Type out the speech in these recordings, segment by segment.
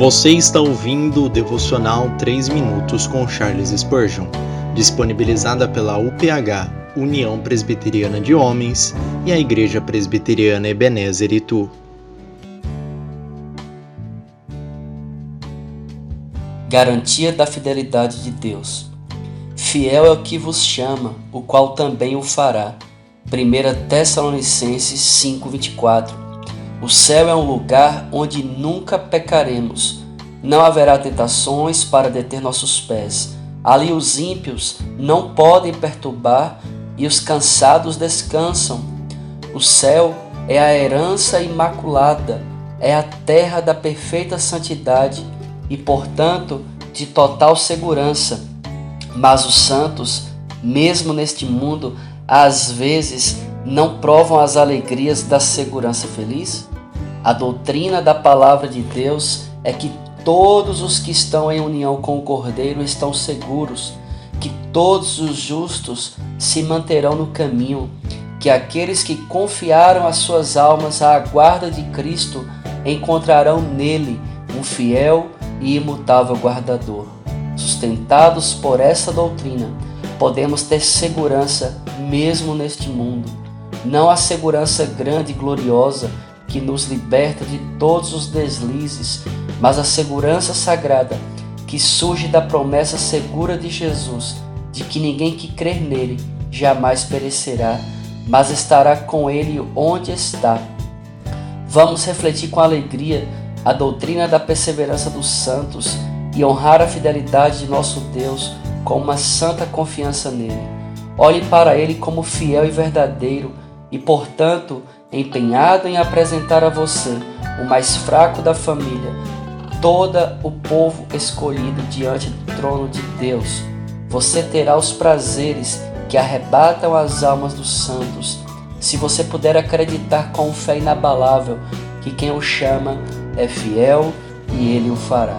Você está ouvindo o devocional 3 minutos com Charles Spurgeon, disponibilizada pela UPH, União Presbiteriana de Homens, e a Igreja Presbiteriana Ebenezer Itu. Garantia da fidelidade de Deus. Fiel é o que vos chama, o qual também o fará. 1 Tessalonicenses 5:24 o céu é um lugar onde nunca pecaremos. Não haverá tentações para deter nossos pés. Ali os ímpios não podem perturbar e os cansados descansam. O céu é a herança imaculada, é a terra da perfeita santidade e, portanto, de total segurança. Mas os santos, mesmo neste mundo, às vezes não provam as alegrias da segurança feliz? A doutrina da palavra de Deus é que todos os que estão em união com o Cordeiro estão seguros, que todos os justos se manterão no caminho, que aqueles que confiaram as suas almas à guarda de Cristo encontrarão nele um fiel e imutável guardador. Sustentados por essa doutrina, podemos ter segurança mesmo neste mundo. Não a segurança grande e gloriosa que nos liberta de todos os deslizes, mas a segurança sagrada que surge da promessa segura de Jesus, de que ninguém que crer nele jamais perecerá, mas estará com ele onde está. Vamos refletir com alegria a doutrina da perseverança dos santos e honrar a fidelidade de nosso Deus com uma santa confiança nele. Olhe para ele como fiel e verdadeiro e, portanto, empenhado em apresentar a você, o mais fraco da família, todo o povo escolhido diante do trono de Deus. Você terá os prazeres que arrebatam as almas dos santos, se você puder acreditar com fé inabalável que quem o chama é fiel e ele o fará.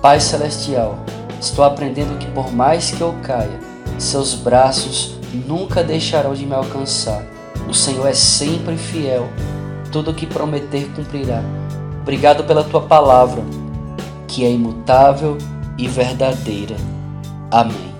Pai Celestial, estou aprendendo que por mais que eu caia, seus braços nunca deixarão de me alcançar o Senhor é sempre fiel. Tudo o que prometer cumprirá. Obrigado pela tua palavra, que é imutável e verdadeira. Amém.